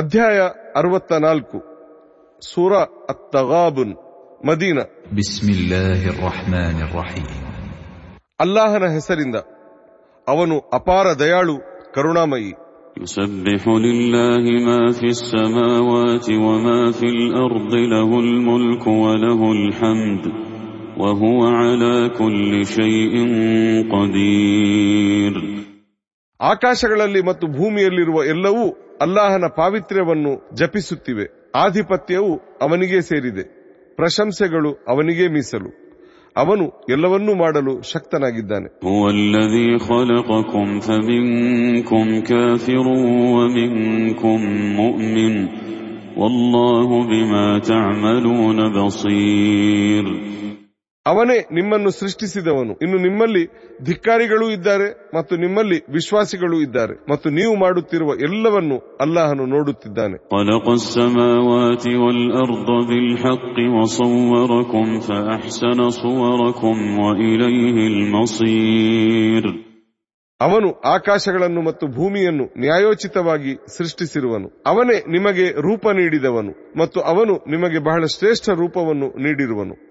ಅಧ್ಯಾಯ ಅರವತ್ತ ನಾಲ್ಕು ಸೂರ ಅತ್ತಗಾಬುನ್ ಮದೀನ بسم الله الرحمن الرحيم ಅಲ್ಲಾಹನ ಹೆಸರಿಂದ ಅವನು ಅಪಾರ ದಯಾಳು ಕರುಣಾಮಯಿ يسبح لله ما في السماوات وما في الأرض له الملك وله الحمد وهو على كل شيء قدير ಆಕಾಶಗಳಲ್ಲಿ ಮತ್ತು ಭೂಮಿಯಲ್ಲಿರುವ ಎಲ್ಲವೂ ಅಲ್ಲಾಹನ ಪಾವಿತ್ರ್ಯವನ್ನು ಜಪಿಸುತ್ತಿವೆ ಆಧಿಪತ್ಯವು ಅವನಿಗೇ ಸೇರಿದೆ ಪ್ರಶಂಸೆಗಳು ಅವನಿಗೇ ಮೀಸಲು ಅವನು ಎಲ್ಲವನ್ನೂ ಮಾಡಲು ಶಕ್ತನಾಗಿದ್ದಾನೆ هو الذي خلقكم فمنكم كافر ومنكم مؤمن والله بما تعملون بصير ಅವನೇ ನಿಮ್ಮನ್ನು ಸೃಷ್ಟಿಸಿದವನು. ಇನ್ನು ನಿಮ್ಮಲ್ಲಿ ಧಿಕ್ಕಾರಿಗಳು ಇದ್ದಾರೆ ಮತ್ತು ನಿಮ್ಮಲ್ಲಿ ವಿಶ್ವಾಸಿಗಳು ಇದ್ದಾರೆ ಮತ್ತು ನೀವು ಮಾಡುತ್ತಿರುವ ಎಲ್ಲವನ್ನು ಅಲ್ಲಾಹನು ನೋಡುತ್ತಿದ್ದಾನೆ. ಅವನು ಆಕಾಶಗಳನ್ನು ಮತ್ತು ಭೂಮಿಯನ್ನು ನ್ಯಾಯೋಚಿತವಾಗಿ ಸೃಷ್ಟಿಸಿರುವನು. ಅವನೇ ನಿಮಗೆ ರೂಪ ನೀಡಿದವನು ಮತ್ತು ಅವನು ನಿಮಗೆ ಬಹಳ ಶ್ರೇಷ್ಠ ರೂಪವನ್ನು ನೀಡಿರುವನು.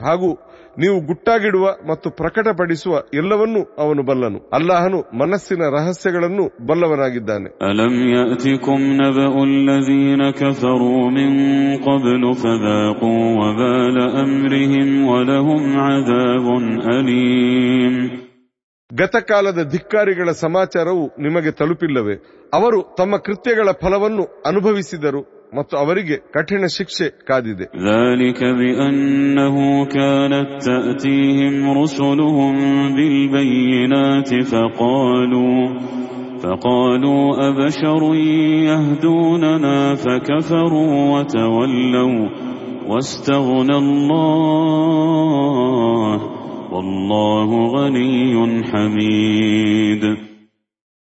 ಹಾಗೂ ನೀವು ಗುಟ್ಟಾಗಿಡುವ ಮತ್ತು ಪ್ರಕಟಪಡಿಸುವ ಎಲ್ಲವನ್ನೂ ಅವನು ಬಲ್ಲನು ಅಲ್ಲಾಹನು ಮನಸ್ಸಿನ ರಹಸ್ಯಗಳನ್ನು ಬಲ್ಲವನಾಗಿದ್ದಾನೆ ألم يأتكم نبأ الذين كفروا من قبل فذاقوا وبال أمرهم ولهم عذاب أليم ಗತಕಾಲದ ಧಿಕ್ಕಾರಿಗಳ ಸಮಾಚಾರವು ನಿಮಗೆ ತಲುಪಿಲ್ಲವೇ ಅವರು ತಮ್ಮ ಕೃತ್ಯಗಳ ಫಲವನ್ನು ಅನುಭವಿಸಿದರು ಮತ್ತು ಅವರಿಗೆ ಕಠಿಣ ಶಿಕ್ಷೆ ಕಾದಿದೆ ذلك بأنه كانت تأتيهم رسلهم بالبينات فقالوا فقالوا أبشر يهدوننا فكفروا وتولوا واستغنى الله والله غني حميد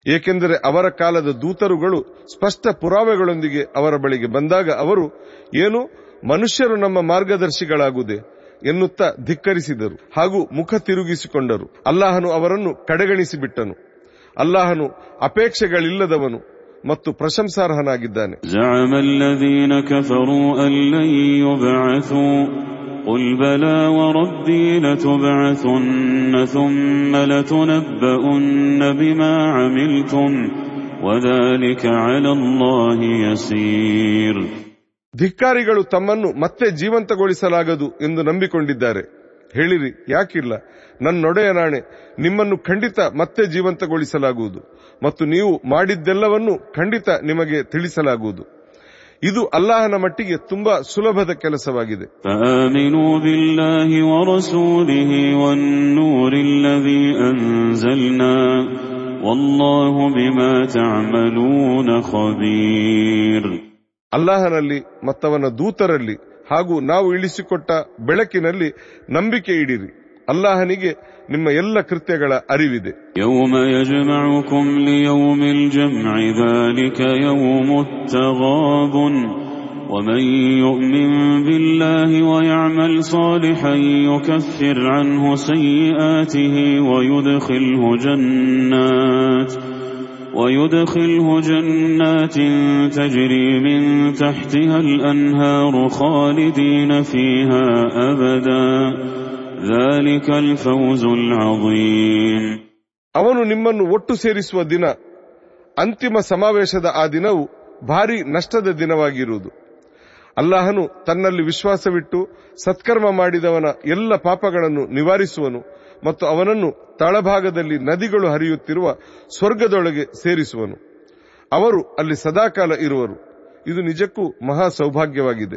ಏಕೆಂದರೆ ಅವರ ಕಾಲದ ದೂತರುಗಳು ಸ್ಪಷ್ಟ ಪುರಾವೆಗಳೊಂದಿಗೆ ಅವರ ಬಳಿಗೆ ಬಂದಾಗ ಅವರು, ಏನು, ಮನುಷ್ಯರು ನಮ್ಮ ಮಾರ್ಗದರ್ಶಿಗಳಾಗುವುದೇ? ಎನ್ನುತ್ತಾ ಧಿಕ್ಕರಿಸಿದರು. ಹಾಗೂ ಮುಖ ತಿರುಗಿಸಿಕೊಂಡರು. ಅಲ್ಲಾಹನು ಅವರನ್ನು ಕಡೆಗಣಿಸಿಬಿಟ್ಟನು. ಅಲ್ಲಾಹನು ಅಪೇಕ್ಷೆಗಳಿಲ್ಲದವನು ಮತ್ತು ಪ್ರಶಂಸಾರ್ಹನಾಗಿದ್ದಾನೆ. زعم الذين كفروا أن لن يبعثوا قل بلى وربي لتبعثن ثم لتنبؤن بما عملتم وذلك على الله يسير ಧಿಕ್ಕಾರಿಗಳು ತಮ್ಮನ್ನು ಮತ್ತೆ ಜೀವಂತಗೊಳಿಸಲಾಗದು ಎಂದು ನಂಬಿಕೊಂಡಿದ್ದಾರೆ ಹೇಳಿರಿ ಯಾಕಿಲ್ಲ ನನ್ನೊಡೆಯ ನಾಣೆ ನಿಮ್ಮನ್ನು ಖಂಡಿತ ಮತ್ತೆ ಜೀವಂತಗೊಳಿಸಲಾಗುವುದು ಮತ್ತು ನೀವು ಮಾಡಿದ್ದೆಲ್ಲವನ್ನೂ ಖಂಡಿತ ನಿಮಗೆ ತಿಳಿಸಲಾಗುವುದು ಇದು ಅಲ್ಲಾಹನ ಮಟ್ಟಿಗೆ ತುಂಬಾ ಸುಲಭದ ಕೆಲಸವಾಗಿದೆ. ಅಲ್ಲಾಹನಲ್ಲಿ ಮತ್ತವನ ದೂತರಲ್ಲಿ ಹಾಗೂ ನಾವು ಇಳಿಸಿಕೊಟ್ಟ ಬೆಳಕಿನಲ್ಲಿ ನಂಬಿಕೆ ಇಡಿರಿ. ಅಲ್ಲಾಹನಿಗೆ ನಿಮ್ಮ ಎಲ್ಲ ಕೃತ್ಯಗಳ ಅರಿವಿದೆ يوم يجمعكم ليوم الجمع ذلك يوم التغاب ومن يؤمن بالله ويعمل صالحا يكفر عنه سيئاته ويدخله جنات ويدخله جنات تجري من تحتها الأنهار خالدين فيها أبدا ذلك الفوز العظيم ಅವನು ನಿಮ್ಮನ್ನು ಒಟ್ಟು ಸೇರಿಸುವ ದಿನ ಅಂತಿಮ ಸಮಾವೇಶದ ಆ ದಿನವು ಭಾರಿ ನಷ್ಟದ ದಿನವಾಗಿರುವುದು ಅಲ್ಲಾಹನು ತನ್ನಲ್ಲಿ ವಿಶ್ವಾಸವಿಟ್ಟು ಸತ್ಕರ್ಮ ಮಾಡಿದವನ ಎಲ್ಲ ಪಾಪಗಳನ್ನು ನಿವಾರಿಸುವನು ಮತ್ತು ಅವನನ್ನು ತಳಭಾಗದಲ್ಲಿ ನದಿಗಳು ಹರಿಯುತ್ತಿರುವ ಸ್ವರ್ಗದೊಳಗೆ ಸೇರಿಸುವನು ಅವರು ಅಲ್ಲಿ ಸದಾಕಾಲ ಇರುವರು ಇದು ನಿಜಕ್ಕೂ ಮಹಾ ಸೌಭಾಗ್ಯವಾಗಿದೆ.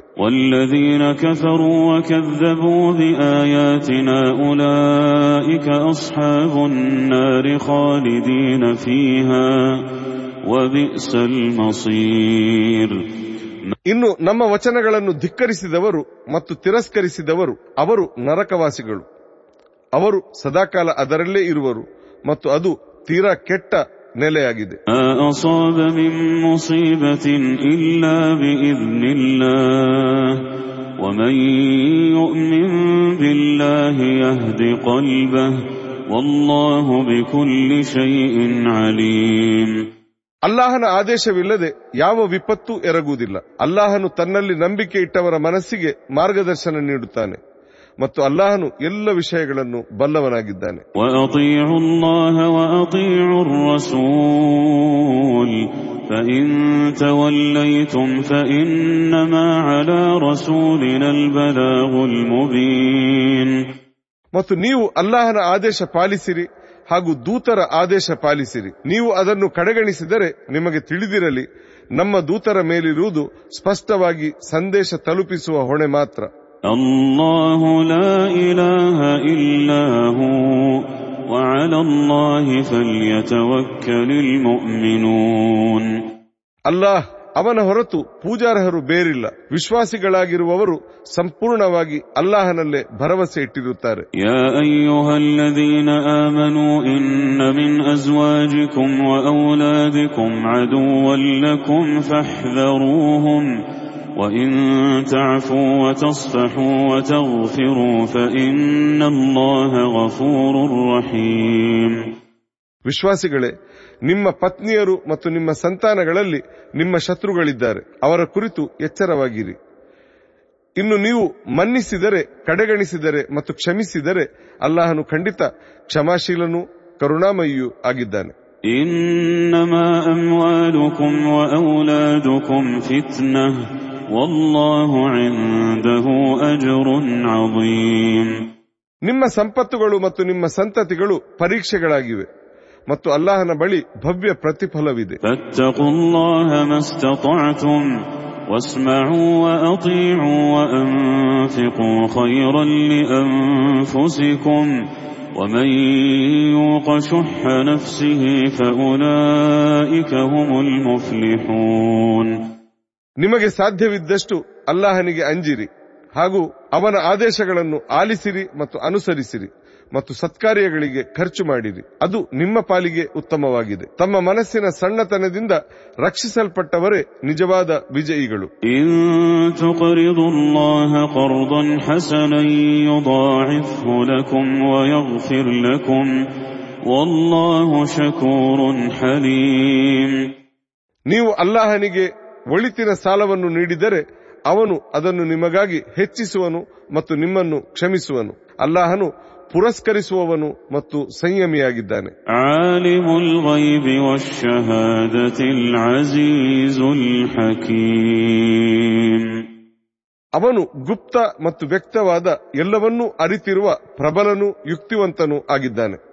ಇನ್ನು ನಮ್ಮ ವಚನಗಳನ್ನು ಧಿಕ್ಕರಿಸಿದವರು ಮತ್ತು ತಿರಸ್ಕರಿಸಿದವರು ಅವರು ನರಕವಾಸಿಗಳು. ಅವರು ಸದಾಕಾಲ ಅದರಲ್ಲೇ ಇರುವರು ಮತ್ತು ಅದು ತೀರಾ ಕೆಟ್ಟ ನೆಲೆಯಾಗಿದೆ ما أصاب من مصيبة إلا بإذن الله ومن يؤمن بالله يهد قلبه والله بكل شيء عليم ಅಲ್ಲಾಹನ ಆದೇಶವಿಲ್ಲದೆ ಯಾವ ವಿಪತ್ತು ಎರಗುವುದಿಲ್ಲ ಅಲ್ಲಾಹನು ತನ್ನಲ್ಲಿ ನಂಬಿಕೆ ಇಟ್ಟವರ ಮನಸ್ಸಿಗೆ ಮಾರ್ಗದರ್ಶನ ನೀಡುತ್ತಾನೆ ಮತ್ತು ಅಲ್ಲಾಹನು ಎಲ್ಲ ವಿಷಯಗಳನ್ನು ಬಲ್ಲವನಾಗಿದ್ದಾನೆ. ಮತ್ತು ನೀವು ಅಲ್ಲಾಹನ ಆದೇಶ ಪಾಲಿಸಿರಿ ಹಾಗೂ ದೂತರ ಆದೇಶ ಪಾಲಿಸಿರಿ. ನೀವು ಅದನ್ನು ಕಡೆಗಣಿಸಿದರೆ ನಿಮಗೆ ತಿಳಿದಿರಲಿ ನಮ್ಮ ದೂತರ ಮೇಲಿರುವುದು ಸ್ಪಷ್ಟವಾಗಿ ಸಂದೇಶ ತಲುಪಿಸುವ ಹೊಣೆ ಮಾತ್ರ. الله لا إله إلا هو وعلى الله فليتوكل المؤمنون ಅಲ್ಲಾಹ್ ಅವನ ಹೊರತು ಪೂಜಾರ್ಹರು ಬೇರಿಲ್ಲ ವಿಶ್ವಾಸಿಗಳಾಗಿರುವವರು ಸಂಪೂರ್ಣವಾಗಿ ಅಲ್ಲಾಹನಲ್ಲೇ ಭರವಸೆ ಇಟ್ಟಿರುತ್ತಾರೆ يا أيها الذين آمنوا إن من أزواجكم وأولادكم عدوا لكم فاحذروهم وإن تعفوا وتصفحوا وتغفروا فإن الله غفور رحيم ವಿಶ್ವಾಸಿಗಳೇ ನಿಮ್ಮ ಪತ್ನಿಯರು ಮತ್ತು ನಿಮ್ಮ ಸಂತಾನಗಳಲ್ಲಿ ನಿಮ್ಮ ಶತ್ರುಗಳಿದ್ದಾರೆ ಅವರ ಕುರಿತು ಎಚ್ಚರವಾಗಿರಿ ಇನ್ನು ನೀವು ಮನ್ನಿಸಿದರೆ ಕಡೆಗಣಿಸಿದರೆ ಮತ್ತು ಕ್ಷಮಿಸಿದರೆ ಅಲ್ಲಾಹನು ಖಂಡಿತ ಕ್ಷಮಾಶೀಲನೂ ಕರುಣಾಮಯಿಯೂ ಆಗಿದ್ದಾನೆ إنما أموالكم وأولادكم فتنة والله عنده أجر عظيم ನಿಮ್ಮ ಸಂಪತ್ತುಗಳು ಮತ್ತು ನಿಮ್ಮ ಸಂತತಿಗಳು ಪರೀಕ್ಷೆಗಳಾಗಿವೆ ಮತ್ತು ಅಲ್ಲಾಹನ ಬಳಿ ಭವ್ಯ ಪ್ರತಿಫಲವಿದೆ فاتقوا الله ما استطعتم واسمعوا وأطيعوا وأنفقوا خيرا لأنفسكم ومن يوق شح نفسه فأولئك هم المفلحون ನಿಮಗೆ ಸಾಧ್ಯವಿದ್ದಷ್ಟು ಅಲ್ಲಾಹನಿಗೆ ಅಂಜಿರಿ ಹಾಗೂ ಅವನ ಆದೇಶಗಳನ್ನು ಆಲಿಸಿರಿ ಮತ್ತು ಅನುಸರಿಸಿರಿ ಮತ್ತು ಸತ್ಕಾರ್ಯಗಳಿಗೆ ಖರ್ಚು ಮಾಡಿರಿ. ಅದು ನಿಮ್ಮ ಪಾಲಿಗೆ ಉತ್ತಮವಾಗಿದೆ. ತಮ್ಮ ಮನಸ್ಸಿನ ಸಣ್ಣತನದಿಂದ ರಕ್ಷಿಸಲ್ಪಟ್ಟವರೇ ನಿಜವಾದ ವಿಜಯಿಗಳು. ನೀವು ಅಲ್ಲಾಹನಿಗೆ ಒಳಿತಿನ ಸಾಲವನ್ನು ನೀಡಿದರೆ ಅವನು ಅದನ್ನು ನಿಮಗಾಗಿ ಹೆಚ್ಚಿಸುವನು ಮತ್ತು ನಿಮ್ಮನ್ನು ಕ್ಷಮಿಸುವನು. ಅಲ್ಲಾಹನು ಪುರಸ್ಕರಿಸುವವನು ಮತ್ತು ಸಂಯಮಿಯಾಗಿದ್ದಾನೆ. ಅವನು ಗುಪ್ತ ಮತ್ತು ವ್ಯಕ್ತವಾದ ಎಲ್ಲವನ್ನೂ ಅರಿತಿರುವ ಪ್ರಬಲನು ಯುಕ್ತಿವಂತನೂ ಆಗಿದ್ದಾನೆ.